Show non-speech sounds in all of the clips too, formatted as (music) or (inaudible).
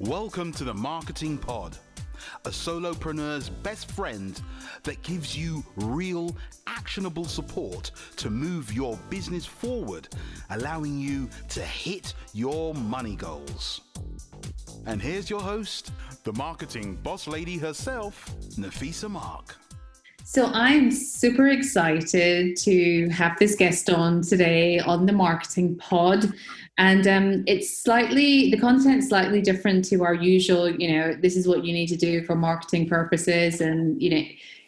Welcome to the Marketing Pod, a solopreneur's best friend that gives you real, actionable support to move your business forward, allowing you to hit your money goals. And here's your host, the marketing boss lady herself, Nafisa Mark. So I'm super excited to have this guest on today on the marketing pod. And um, it's slightly, the content slightly different to our usual, you know, this is what you need to do for marketing purposes and, you know,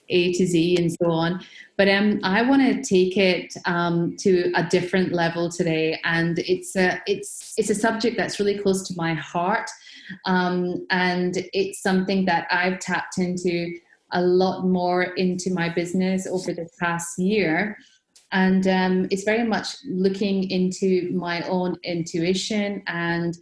A to Z and so on. But um, I want to take it um, to a different level today. And it's a, it's, it's a subject that's really close to my heart. Um, and it's something that I've tapped into a lot more into my business over the past year. And um, it's very much looking into my own intuition and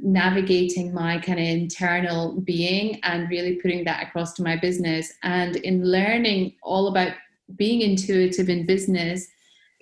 navigating my kind of internal being and really putting that across to my business. And in learning all about being intuitive in business,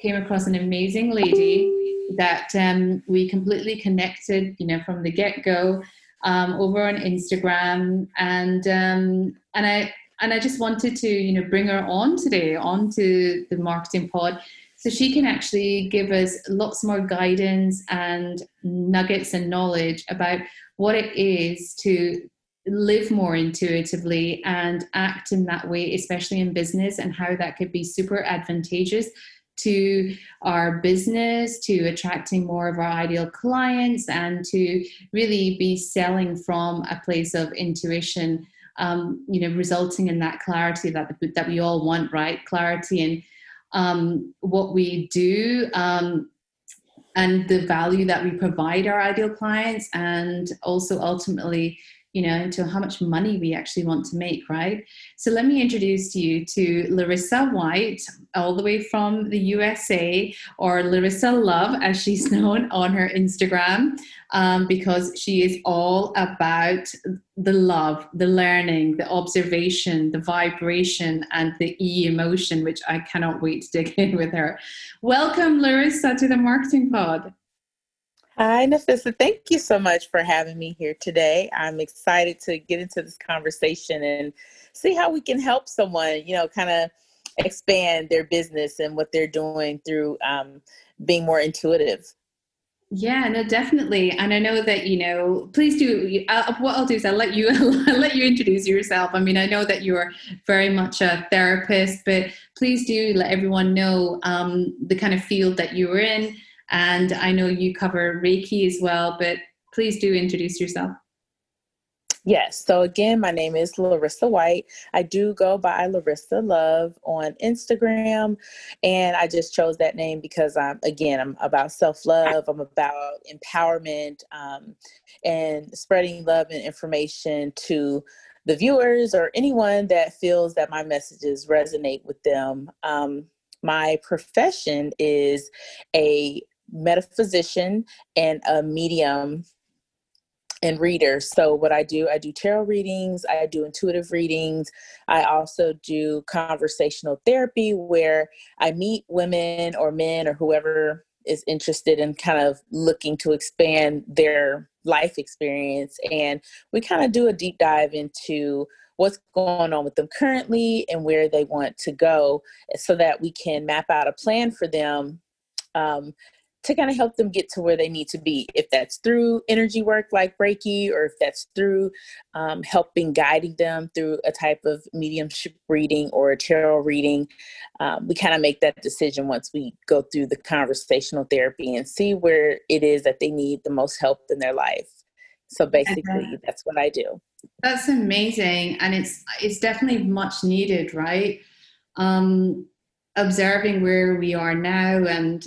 came across an amazing lady that um, we completely connected, you know, from the get go um, over on Instagram, and um, and I and I just wanted to, you know, bring her on today onto the marketing pod so she can actually give us lots more guidance and nuggets and knowledge about what it is to live more intuitively and act in that way, especially in business, and how that could be super advantageous to our business, to attracting more of our ideal clients, and to really be selling from a place of intuition um, you know, resulting in that clarity that that we all want, right? Clarity in um, what we do um, and the value that we provide our ideal clients, and also ultimately you know, into how much money we actually want to make, right? So let me introduce you to Larissa White, all the way from the USA, or Larissa Love, as she's (laughs) known on her Instagram, um, because she is all about the love, the learning, the observation, the vibration, and the E emotion, which I cannot wait to (laughs) dig in with her. Welcome, Larissa, to the Marketing Pod. Hi, Nafisa. Thank you so much for having me here today. I'm excited to get into this conversation and see how we can help someone, you know, kind of expand their business and what they're doing through um, being more intuitive. Yeah, no, definitely. And I know that you know. Please do. Uh, what I'll do is I'll let you (laughs) I'll let you introduce yourself. I mean, I know that you're very much a therapist, but please do let everyone know um, the kind of field that you are in and I know you cover Reiki as well, but please do introduce yourself. Yes. So again, my name is Larissa White. I do go by Larissa Love on Instagram, and I just chose that name because I'm again I'm about self love. I'm about empowerment um, and spreading love and information to the viewers or anyone that feels that my messages resonate with them. Um, my profession is a metaphysician and a medium and reader. So what I do, I do tarot readings, I do intuitive readings. I also do conversational therapy where I meet women or men or whoever is interested in kind of looking to expand their life experience and we kind of do a deep dive into what's going on with them currently and where they want to go so that we can map out a plan for them um, to kind of help them get to where they need to be. If that's through energy work like Reiki, or if that's through um, helping guiding them through a type of mediumship reading or a tarot reading, um, we kind of make that decision once we go through the conversational therapy and see where it is that they need the most help in their life. So basically, that's what I do. That's amazing, and it's it's definitely much needed, right? Um, observing where we are now and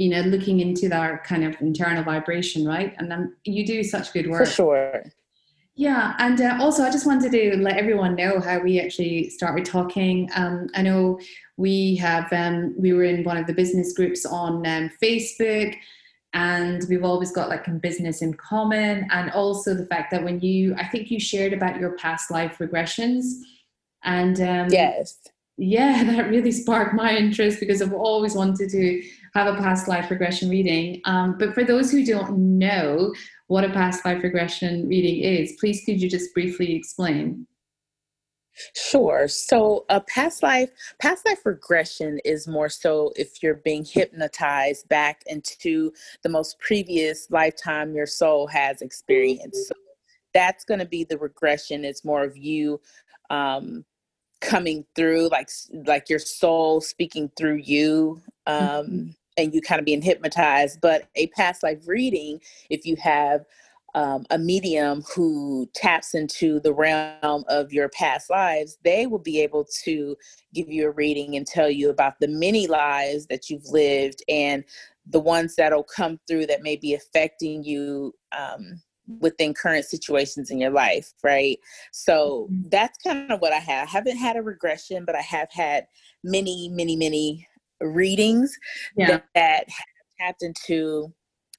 you know looking into that kind of internal vibration right? And then you do such good work. for sure. Yeah and uh, also i just wanted to let everyone know how we actually started talking. Um, i know we have um, we were in one of the business groups on um, facebook and we've always got like a business in common and also the fact that when you i think you shared about your past life regressions and um, yes yeah (laughs) that really sparked my interest because i've always wanted to have a past life regression reading. Um, but for those who don't know what a past life regression reading is, please could you just briefly explain? Sure. So a past life past life regression is more so if you're being hypnotized back into the most previous lifetime your soul has experienced. So that's going to be the regression. It's more of you um, coming through, like like your soul speaking through you. Um, mm-hmm. And you kind of being hypnotized, but a past life reading, if you have um, a medium who taps into the realm of your past lives, they will be able to give you a reading and tell you about the many lives that you've lived and the ones that'll come through that may be affecting you um, within current situations in your life, right? So mm-hmm. that's kind of what I have. I haven't had a regression, but I have had many, many, many readings yeah. that, that have tapped into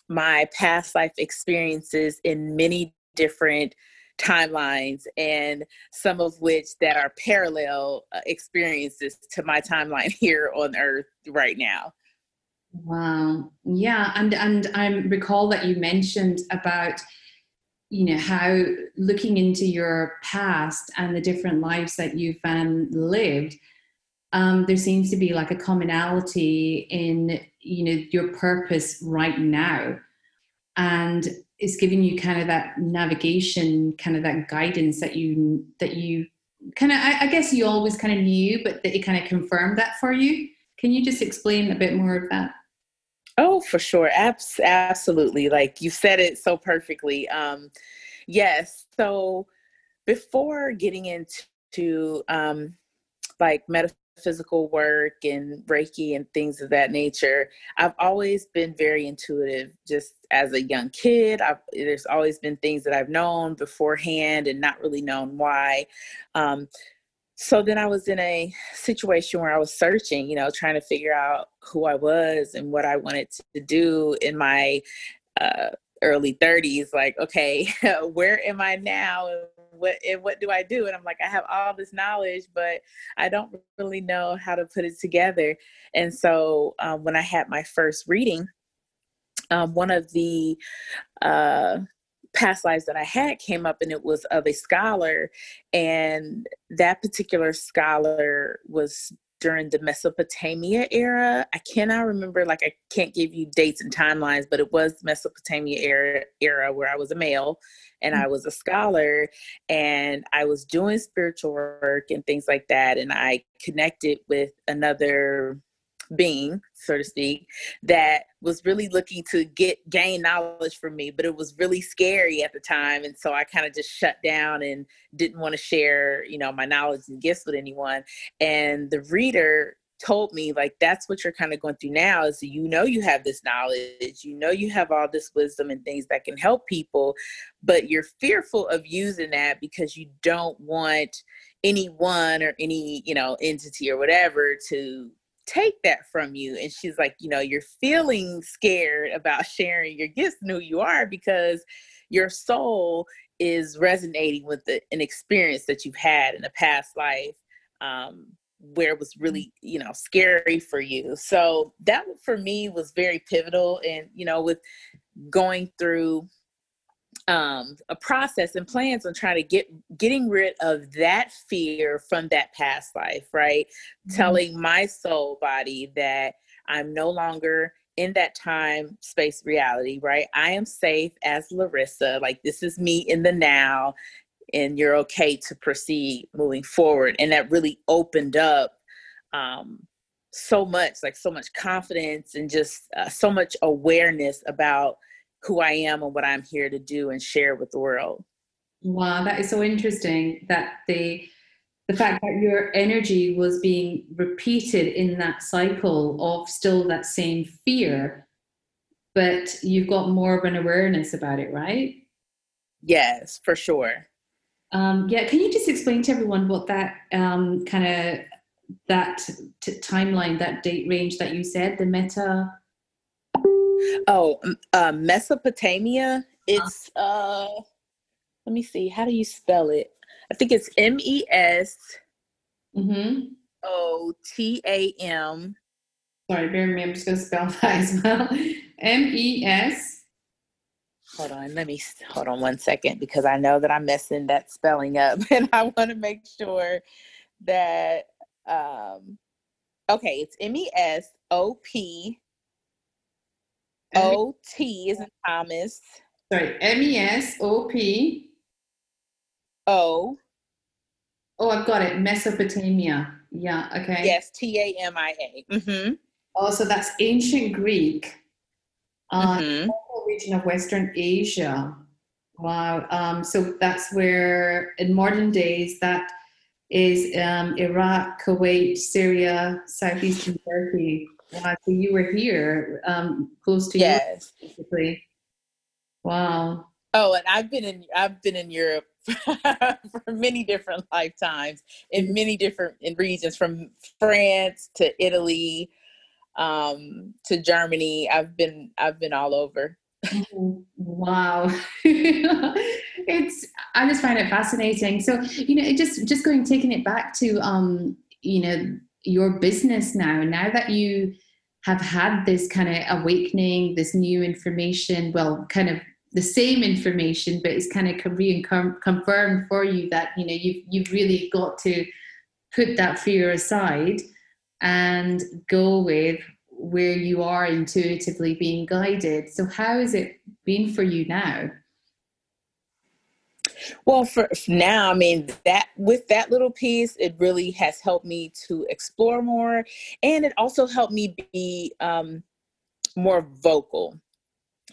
my past life experiences in many different timelines and some of which that are parallel uh, experiences to my timeline (laughs) here on earth right now wow yeah and and i recall that you mentioned about you know how looking into your past and the different lives that you've um, lived um, there seems to be like a commonality in you know your purpose right now. And it's giving you kind of that navigation kind of that guidance that you that you kind of I, I guess you always kind of knew but that it kind of confirmed that for you. Can you just explain a bit more of that oh for sure Abs- absolutely like you said it so perfectly um yes so before getting into um like metaphysical work and Reiki and things of that nature, I've always been very intuitive. Just as a young kid, I've, there's always been things that I've known beforehand and not really known why. Um, so then I was in a situation where I was searching, you know, trying to figure out who I was and what I wanted to do in my uh, early 30s. Like, okay, (laughs) where am I now? what and what do I do? And I'm like, I have all this knowledge, but I don't really know how to put it together. And so um, when I had my first reading, um, one of the uh, past lives that I had came up and it was of a scholar. And that particular scholar was during the Mesopotamia era. I cannot remember, like, I can't give you dates and timelines, but it was Mesopotamia era, era where I was a male and I mm. was a scholar and I was doing spiritual work and things like that. And I connected with another being so to speak that was really looking to get gain knowledge from me but it was really scary at the time and so i kind of just shut down and didn't want to share you know my knowledge and gifts with anyone. And the reader told me like that's what you're kind of going through now is you know you have this knowledge you know you have all this wisdom and things that can help people but you're fearful of using that because you don't want anyone or any you know entity or whatever to take that from you and she's like you know you're feeling scared about sharing your gifts and who you are because your soul is resonating with the, an experience that you've had in a past life um, where it was really you know scary for you. So that for me was very pivotal and you know with going through um a process and plans on trying to get getting rid of that fear from that past life right? Mm-hmm. telling my soul body that i'm no longer in that time space reality right? I am safe as larissa like this is me in the now and you're okay to proceed moving forward. And that really opened up um, so much like so much confidence and just uh, so much awareness about who i am and what i'm here to do and share with the world wow that is so interesting that the the fact that your energy was being repeated in that cycle of still that same fear but you've got more of an awareness about it right yes for sure um, yeah, can you just explain to everyone what that um, kind of that t- timeline, that date range that you said, the meta? Oh, uh, Mesopotamia. It's uh, let me see. How do you spell it? I think it's M E S mm-hmm. O T A M Sorry, bear with me. I'm just to spell (laughs) that as well. M E S. Hold on, let me hold on one second because I know that I'm messing that spelling up, (laughs) and I want to make sure that um, okay, it's M E S O P O T is in Thomas. Sorry, M E S O P O. Oh, I've got it. Mesopotamia. Yeah. Okay. Yes, T A M I A. Mm-hmm. Oh, so that's ancient Greek. Uh, mm-hmm. region of Western Asia. Wow. Um, so that's where, in modern days, that is um, Iraq, Kuwait, Syria, southeastern Turkey. Wow. So you were here, um, close to yes. Europe, basically. Wow. Oh, and I've been in I've been in Europe (laughs) for many different lifetimes in many different in regions from France to Italy um, to Germany. I've been I've been all over. Mm-hmm. wow, (laughs) it's I just find it fascinating. So you know, just just going taking it back to um, you know your business now. Now that you have had this kind of awakening, this new information, well, kind of the same information, but it's kind of confirmed for you that you know you've you've really got to put that fear aside and go with where you are intuitively being guided. So, how has it been for you now? Well, for now, I mean that with that little piece, it really has helped me to explore more, and it also helped me be um, more vocal.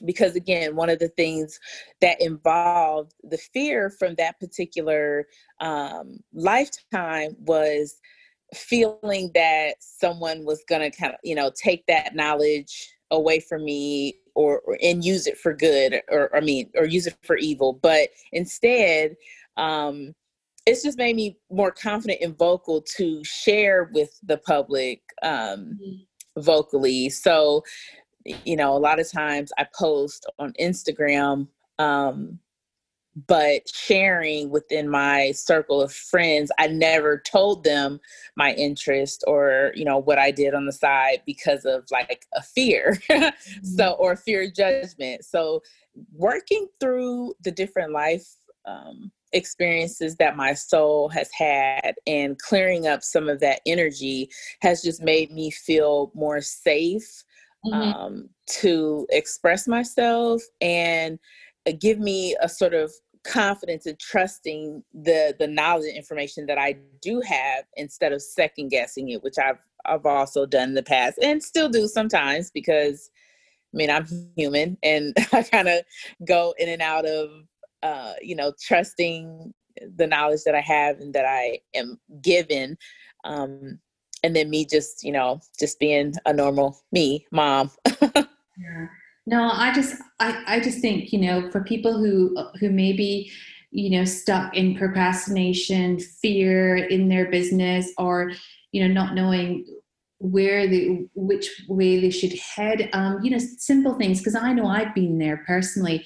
Because again one of the things that involved the fear from that particular um, lifetime was feeling that someone was going to kind of you know take that knowledge away from me or, or, and use it for good or i mean or use it for evil but instead um it's just made me more confident and vocal to share with the public um mm-hmm. vocally so you know, a lot of times I post on Instagram, um, but sharing within my circle of friends, I never told them my interest or, you know, what I did on the side because of like a fear. (laughs) mm-hmm. So, or fear of judgment. So, working through the different life um, experiences that my soul has had and clearing up some of that energy has just made me feel more safe mm-hmm. um, to express myself and uh, give me a sort of confidence in trusting the the knowledge and information that I do have instead of second guessing it, which I've I've also done in the past and still do sometimes because I mean I'm human and (laughs) I kind of go in and out of uh, you know trusting the knowledge that I have and that I am given um, and then me just you know just being a normal me mom (laughs) yeah. No i just I, I just think you know for people who who maybe you know stuck in procrastination fear in their business or you know not knowing where the which way they should head um you know simple things because i know i've been there personally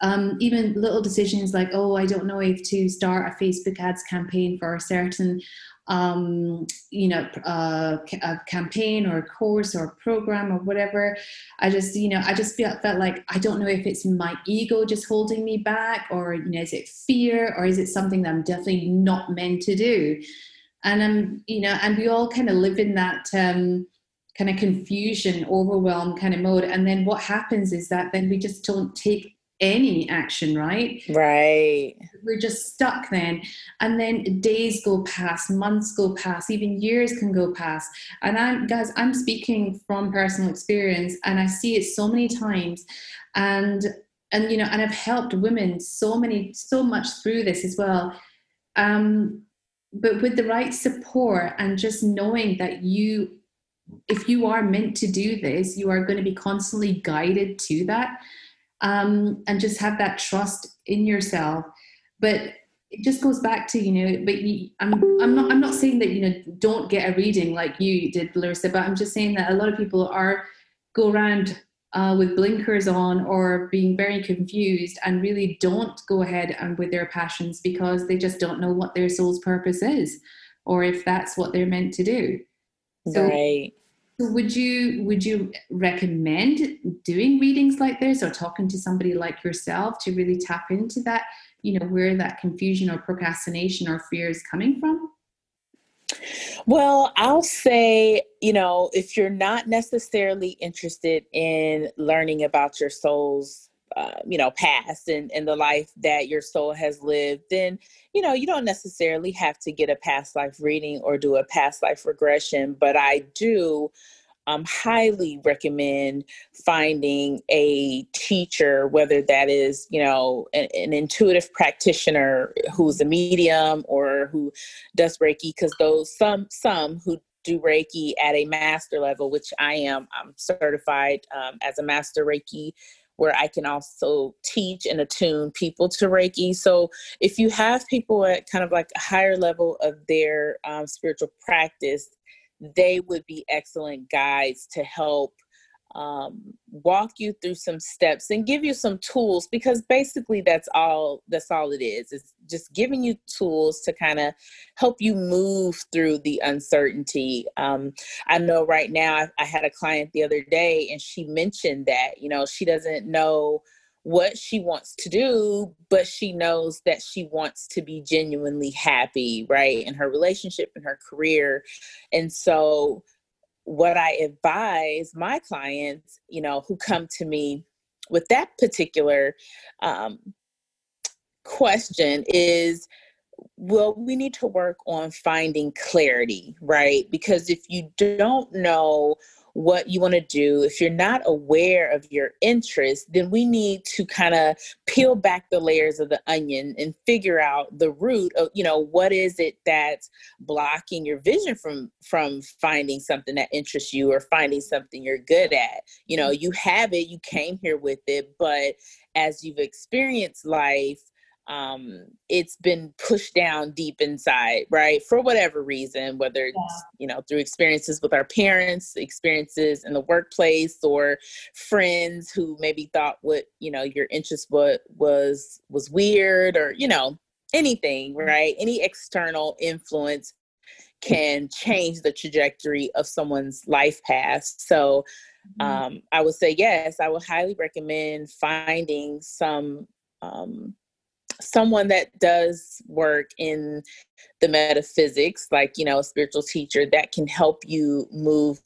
um, even little decisions like oh i don't know if to start a facebook ads campaign for a certain um, you know, uh, a campaign or a course or a program or whatever. I just, you know, I just felt, felt like I don't know if it's my ego just holding me back or, you know, is it fear or is it something that I'm definitely not meant to do? And I'm, um, you know, and we all kind of live in that um, kind of confusion, overwhelm kind of mode. And then what happens is that then we just don't take any action, right? Right. We're just stuck then. And then days go past, months go past, even years can go past. And I'm, guys, I'm speaking from personal experience and I see it so many times. And, and, you know, and I've helped women so many, so much through this as well. Um, but with the right support and just knowing that you if you are meant to do this you are going to be constantly guided to that um, and just have that trust in yourself. But it just goes back to you know. But you, I'm I'm not I'm not saying that you know don't get a reading like you did, Larissa. But I'm just saying that a lot of people are go around uh, with blinkers on or being very confused and really don't go ahead and with their passions because they just don't know what their soul's purpose is or if that's what they're meant to do. So, right. Would you would you recommend doing readings like this or talking to somebody like yourself to really tap into that, you know, where that confusion or procrastination or fear is coming from? Well, I'll say, you know, if you're not necessarily interested in learning about your soul's, uh, you know, past and, and the life that your soul has lived, then, you know, you don't necessarily have to get a past life reading or do a past life regression. But I do um, highly recommend finding a teacher, whether that is, you know, an, an intuitive practitioner who's a medium or who does Reiki, because those some some who do Reiki at a master level, which I am, I'm certified um, as a master Reiki where I can also teach and attune people to Reiki. So if you have people at kind of like a higher level of their um, spiritual practice, they would be excellent guides to help um, walk you through some steps and give you some tools because basically that's all that's all it is it's just giving you tools to kind of help you move through the uncertainty um, i know right now I, I had a client the other day and she mentioned that you know she doesn't know what she wants to do, but she knows that she wants to be genuinely happy, right, in her relationship and her career. And so, what I advise my clients, you know, who come to me with that particular um, question is well, we need to work on finding clarity, right? Because if you don't know what you want to do, if you're not aware of your interests, then we need to kind of peel back the layers of the onion and figure out the root of, you know, what is it that's blocking your vision from from finding something that interests you or finding something you're good at. You know, mm. you have it, you came here with it, but as you've experienced life, um, it's been pushed down deep inside, right? For whatever reason, whether it's, yeah. you know, through experiences with our parents, experiences in the workplace, or friends who maybe thought what, you know, your interest what was was weird or, you know, anything, mm-hmm. right? Any external influence can change the trajectory of someone's life path. So mm-hmm. um, I would say yes, I would highly recommend finding some um, someone that does work in the metaphysics, like, you know, a spiritual teacher that can help you move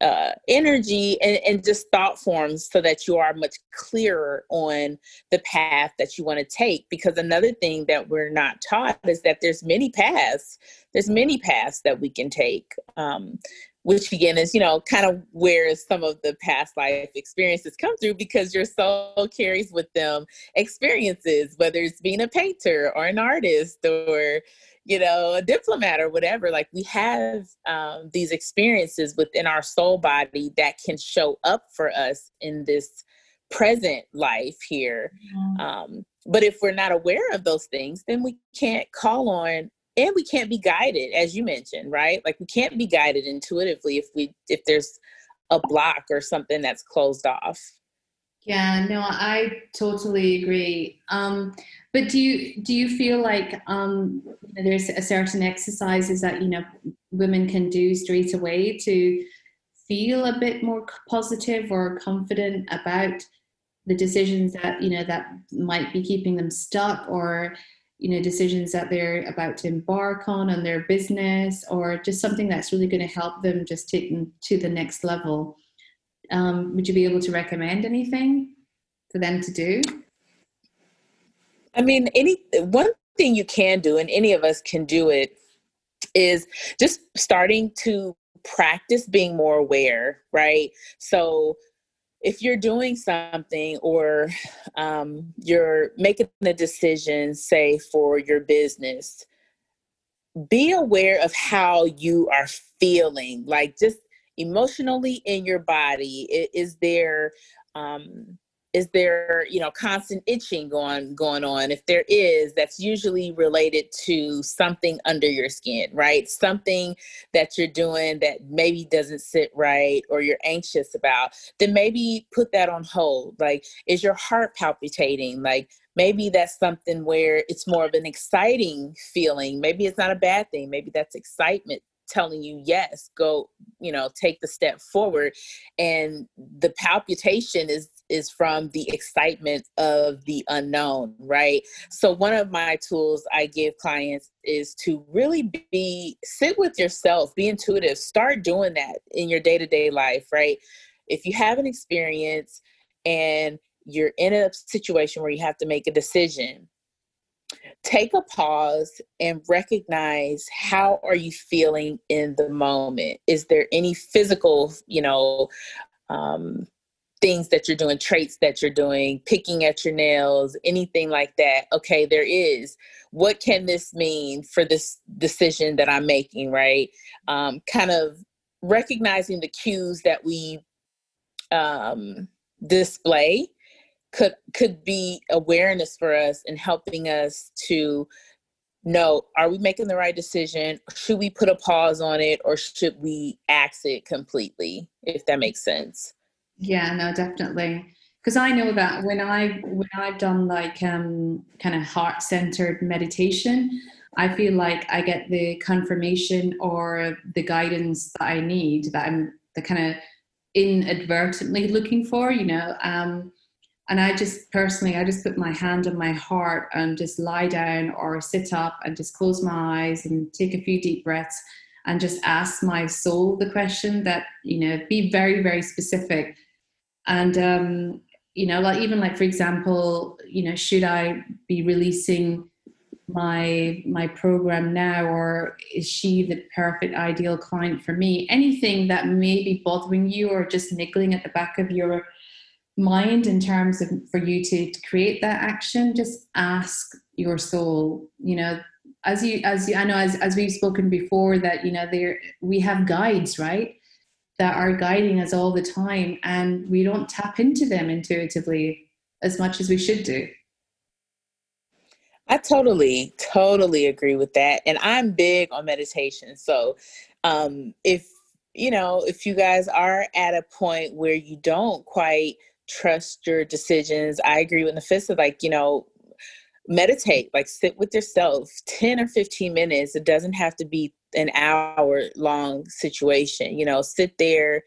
uh, energy and, and just thought forms so that you are much clearer on the path that you want to take. Because another thing that we're not taught is that there's many paths. There's many paths that we can take um, which again is you know kind of where some of the past life experiences come through because your soul carries with them experiences whether it's being a painter or an artist or you know a diplomat or whatever like we have um, these experiences within our soul body that can show up for us in this present life here mm-hmm. um, but if we're not aware of those things then we can't call on and we can't be guided as you mentioned right? Like we can't be guided intuitively if we if there's a block or something that's closed off. Yeah no i totally agree. Um but do you do you feel like um there's a certain exercises that you know women can do straight away to feel a bit more positive or confident about the decisions that you know that might be keeping them stuck or you know decisions that they're about to embark on on their business or just something that's really going to help them just take them to the next level. Um, would you be able to recommend anything for them to do? I mean any one thing you can do and any of us can do it is just starting to practice being more aware right? So if you're doing something or um, you're making a decision, say for your business, be aware of how you are feeling, like just emotionally in your body. Is there um, is there you know constant itching going going on? If there is that's usually related to something under your skin right? Something that you're doing that maybe doesn't sit right or you're anxious about then maybe put that on hold. Like is your heart palpitating? Like maybe that's something where it's more of an exciting feeling. Maybe it's not a bad thing. Maybe that's excitement telling you yes go you know take the step forward and the palpitation is is from the excitement of the unknown right? So one of my tools i give clients is to really be sit with yourself be intuitive start doing that in your day-to-day life right? If you have an experience and you're in a situation where you have to make a decision take a pause and recognize how are you feeling in the moment? Is there any physical you know um, things that you're doing traits that you're doing picking at your nails anything like that? Okay there is. What can this mean for this decision that i'm making right? Um, kind of recognizing the cues that we um, display could could be awareness for us and helping us to know are we making the right decision? Should we put a pause on it or should we axe it completely if that makes sense? Yeah no definitely. Because i know that when i when i've done like um kind of heart centered meditation i feel like i get the confirmation or the guidance that i need that i'm the kind of inadvertently looking for you know um and I just personally, I just put my hand on my heart and just lie down or sit up and just close my eyes and take a few deep breaths and just ask my soul the question that, you know, be very, very specific. And, um, you know, like even like, for example, you know, should I be releasing my my program now or is she the perfect ideal client for me anything that may be bothering you or just niggling at the back of your mind in terms of for you to, create that action just ask your soul you know as you as you, i know as, as we've spoken before that you know there we have guides right that are guiding us all the time and we don't tap into them intuitively as much as we should do. I totally totally agree with that and i'm big on meditation. So um if you know if you guys are at a point where you don't quite trust your decisions. I agree with Nafisa, like, you know, meditate, like sit with yourself 10 or 15 minutes. It doesn't have to be an hour long situation. You know, sit there,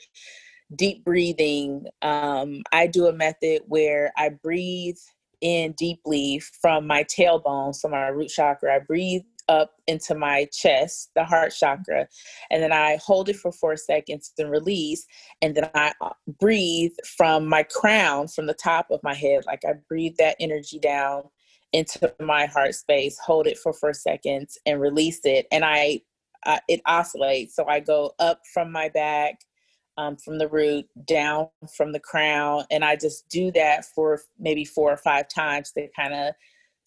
deep breathing. Um, I do a method where I breathe in deeply from my tailbone, so my root chakra. I breathe up into my chest, the heart chakra, and then I hold it for four seconds, then release, and then I uh, breathe from my crown, from the top of my head, like I breathe that energy down into my heart space, hold it for four seconds, and release it, and I uh, it oscillates. So I go up from my back. Um, from the root down from the crown and i just do that for maybe four or five times to kind of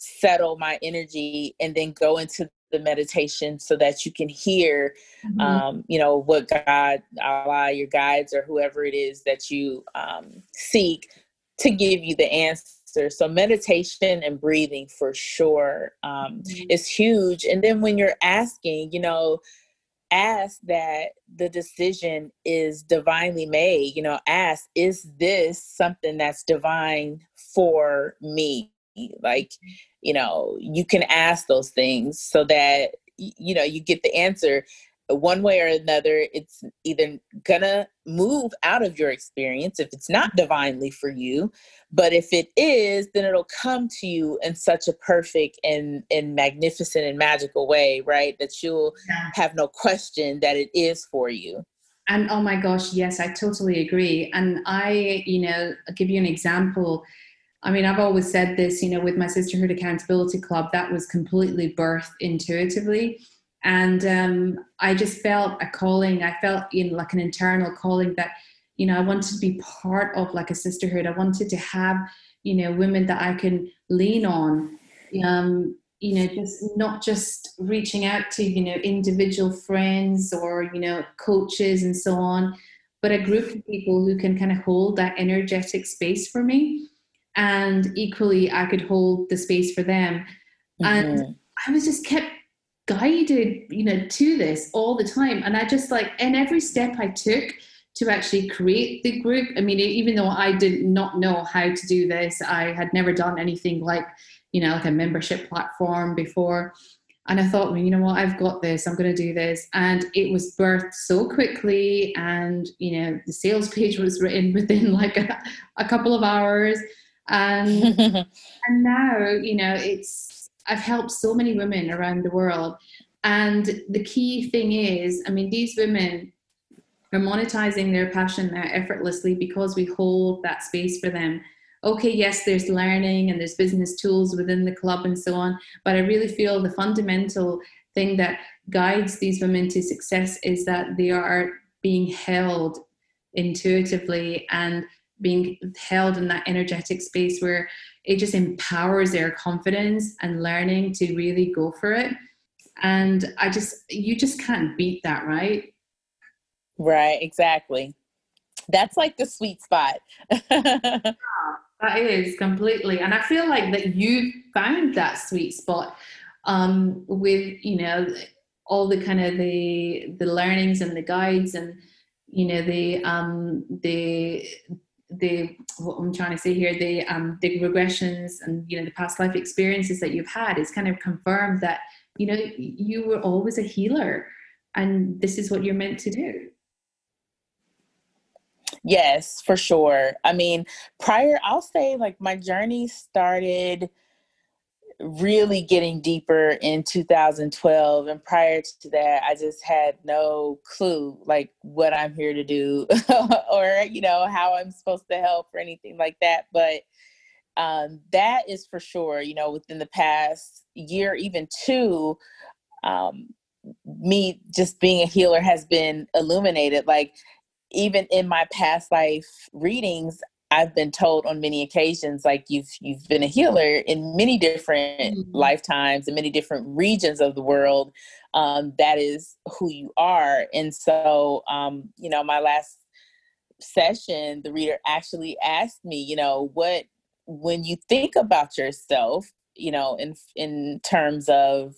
settle my energy and then go into the meditation so that you can hear mm-hmm. um, you know what god allah your guides or whoever it is that you um, seek to give you the answer. So meditation and breathing for sure um, mm-hmm. is huge. And then when you're asking you know ask that the decision is divinely made. You know ask is this something that's divine for me? Like you know you can ask those things so that you know you get the answer. One way or another it's either gonna move out of your experience if it's not divinely for you but if it is then it'll come to you in such a perfect and and magnificent and magical way right that you'll yeah. have no question that it is for you. And oh my gosh yes i totally agree. And i you know I'll give you an example I mean, I've always said this, you know, with my Sisterhood Accountability Club, that was completely birthed intuitively. And um, I just felt a calling. I felt you know, like an internal calling that, you know, I wanted to be part of like a sisterhood. I wanted to have, you know, women that I can lean on. Um, you know, just not just reaching out to, you know, individual friends or, you know, coaches and so on, but a group of people who can kind of hold that energetic space for me and equally I could hold the space for them. Mm-hmm. And I was just kept guided, you know, to this all the time. And I just like, in every step I took to actually create the group, I mean, even though I did not know how to do this, I had never done anything like, you know, like a membership platform before. and I thought, well, you know what, I've got this. I'm going to do this, and it was birthed so quickly. And you know, the sales page was written (laughs) within like a, a couple of hours, Um, and (laughs) and now you know, it's I've helped so many women around the world, and the key thing is, I mean, these women are monetizing their passion now effortlessly because we hold that space for them. Okay, yes, there's learning and there's business tools within the club and so on, but I really feel the fundamental thing that guides these women to success is that they are being held intuitively and being held in that energetic space where it just empowers their confidence and learning to really go for it. And I just, you just can't beat that, right? Right, exactly. That's like the sweet spot. (laughs) That is completely, and I feel like that you found that sweet spot um, with you know all the kind of the the learnings and the guides and you know the um the the what I'm trying to say here the um the regressions and you know the past life experiences that you've had is kind of confirmed that you know you were always a healer and this is what you're meant to do Yes, for sure. I mean, prior, I'll say like my journey started really getting deeper in 2012 and prior to that i just had no clue like what i'm here to do (laughs) or you know how i'm supposed to help or anything like that but um, that is for sure you know within the past year even two um, me just being a healer has been illuminated like even in my past life readings I've been told on many occasions, like you've you've been a healer in many different mm-hmm. lifetimes and many different regions of the world. Um, that is who you are, and so um, you know, my last session, the reader actually asked me, you know, what when you think about yourself, you know, in in terms of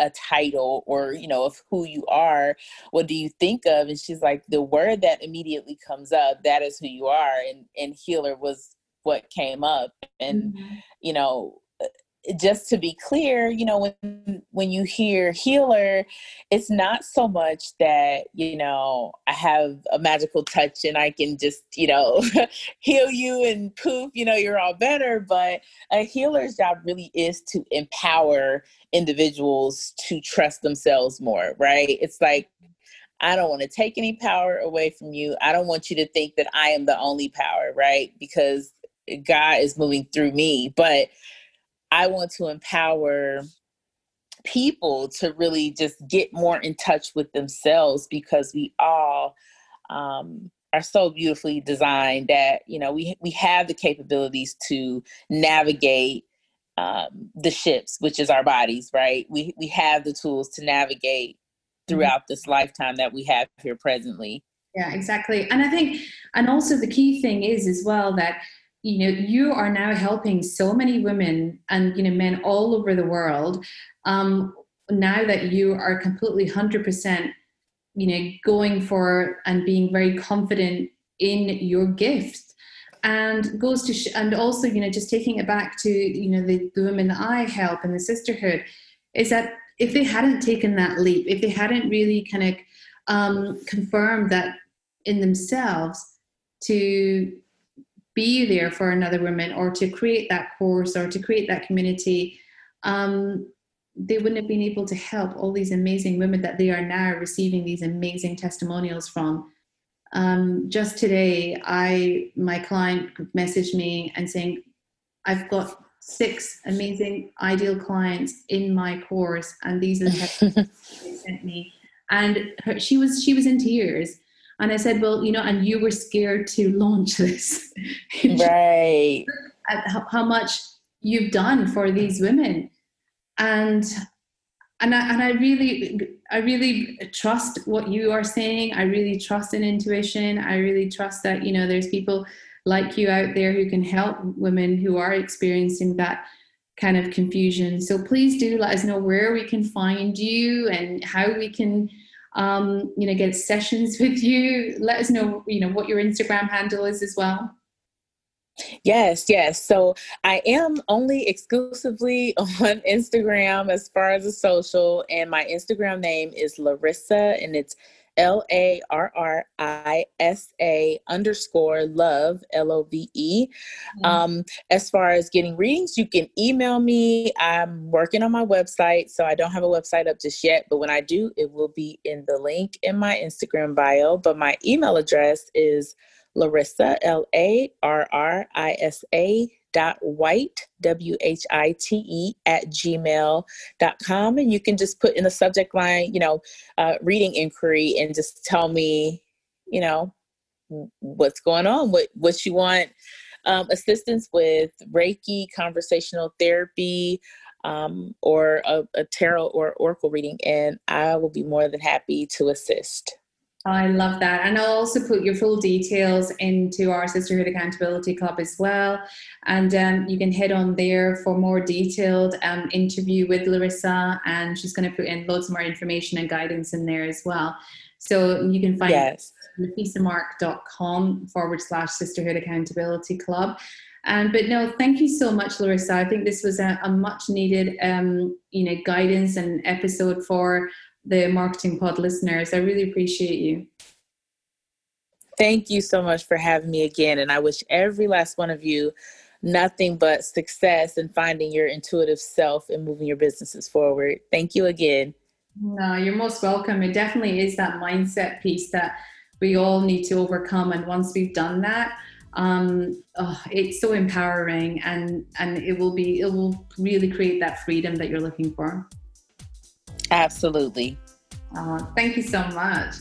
a title or you know of who you are what do you think of and she's like the word that immediately comes up that is who you are and and healer was what came up and mm-hmm. you know just to be clear, you know, when when you hear healer, it's not so much that, you know, I have a magical touch and I can just, you know, (laughs) heal you and poof, you know, you're all better, but a healer's job really is to empower individuals to trust themselves more, right? It's like I don't want to take any power away from you. I don't want you to think that I am the only power, right? Because God is moving through me, but I want to empower people to really just get more in touch with themselves because we all um, are so beautifully designed that you know we we have the capabilities to navigate um, the ships, which is our bodies, right? We we have the tools to navigate mm-hmm. throughout this lifetime that we have here presently. Yeah, exactly. And I think, and also the key thing is as well that you know you are now helping so many women and you know men all over the world um, now that you are completely 100% you know going for and being very confident in your gift and goes to sh- and also you know just taking it back to you know the, the women that i help and the sisterhood is that if they hadn't taken that leap if they hadn't really kind of um, confirmed that in themselves to be there for another woman or to create that course or to create that community um, they wouldn't have been able to help all these amazing women that they are now receiving these amazing testimonials from. Um, just today i my client messaged me and saying i've got six amazing ideal clients in my course and these are the (laughs) they sent me. And her, she was she was in tears and I said, well, you know, and you were scared to launch this. (laughs) right. how, how much you've done for these women. And and I, and I really I really trust what you are saying. I really trust in intuition. I really trust that you know there's people like you out there who can help women who are experiencing that kind of confusion. So please do let us know where we can find you and how we can um, you know, get sessions (laughs) with you. Let us know, you know, what your Instagram handle is as well. Yes, yes. So I am only exclusively (laughs) on Instagram as far as a social, and my Instagram name is Larissa, and it's L A R R I S A underscore love, L O V E. Mm-hmm. Um, as far as getting readings, you can email me. I'm working on my website, so I don't have a website up just yet, but when I do, it will be in the link in my Instagram bio. But my email address is Larissa, L A R R I S A dot white w-h-i-t-e at gmail dot com. And you can just put in the subject line you know uh, reading inquiry and just tell me you know what's going on what what you want um, assistance with reiki conversational therapy um, or a, a tarot or oracle reading. And i will be more than happy to assist I love that. And I'll also put your full details into our Sisterhood Accountability Club as well. And um, you can head on there for more detailed um, interview with Larissa. And she's going to put in loads more information and guidance in there as well. So you can find yes. nafisamark.com forward slash Sisterhood Accountability Club. Um, but no, thank you so much, Larissa. I think this was a, a much needed, um, you know, guidance and episode for the Marketing Pod listeners. I really appreciate you. Thank you so much for having me again. And I wish every last one of you nothing but success in finding your intuitive self and moving your businesses forward. Thank you again. No, you're most welcome. It definitely is that mindset piece that we all need to overcome. And once we've done that, um, oh, it's so empowering and and it will be it will really create that freedom that you're looking for. Absolutely. Uh, thank you so much.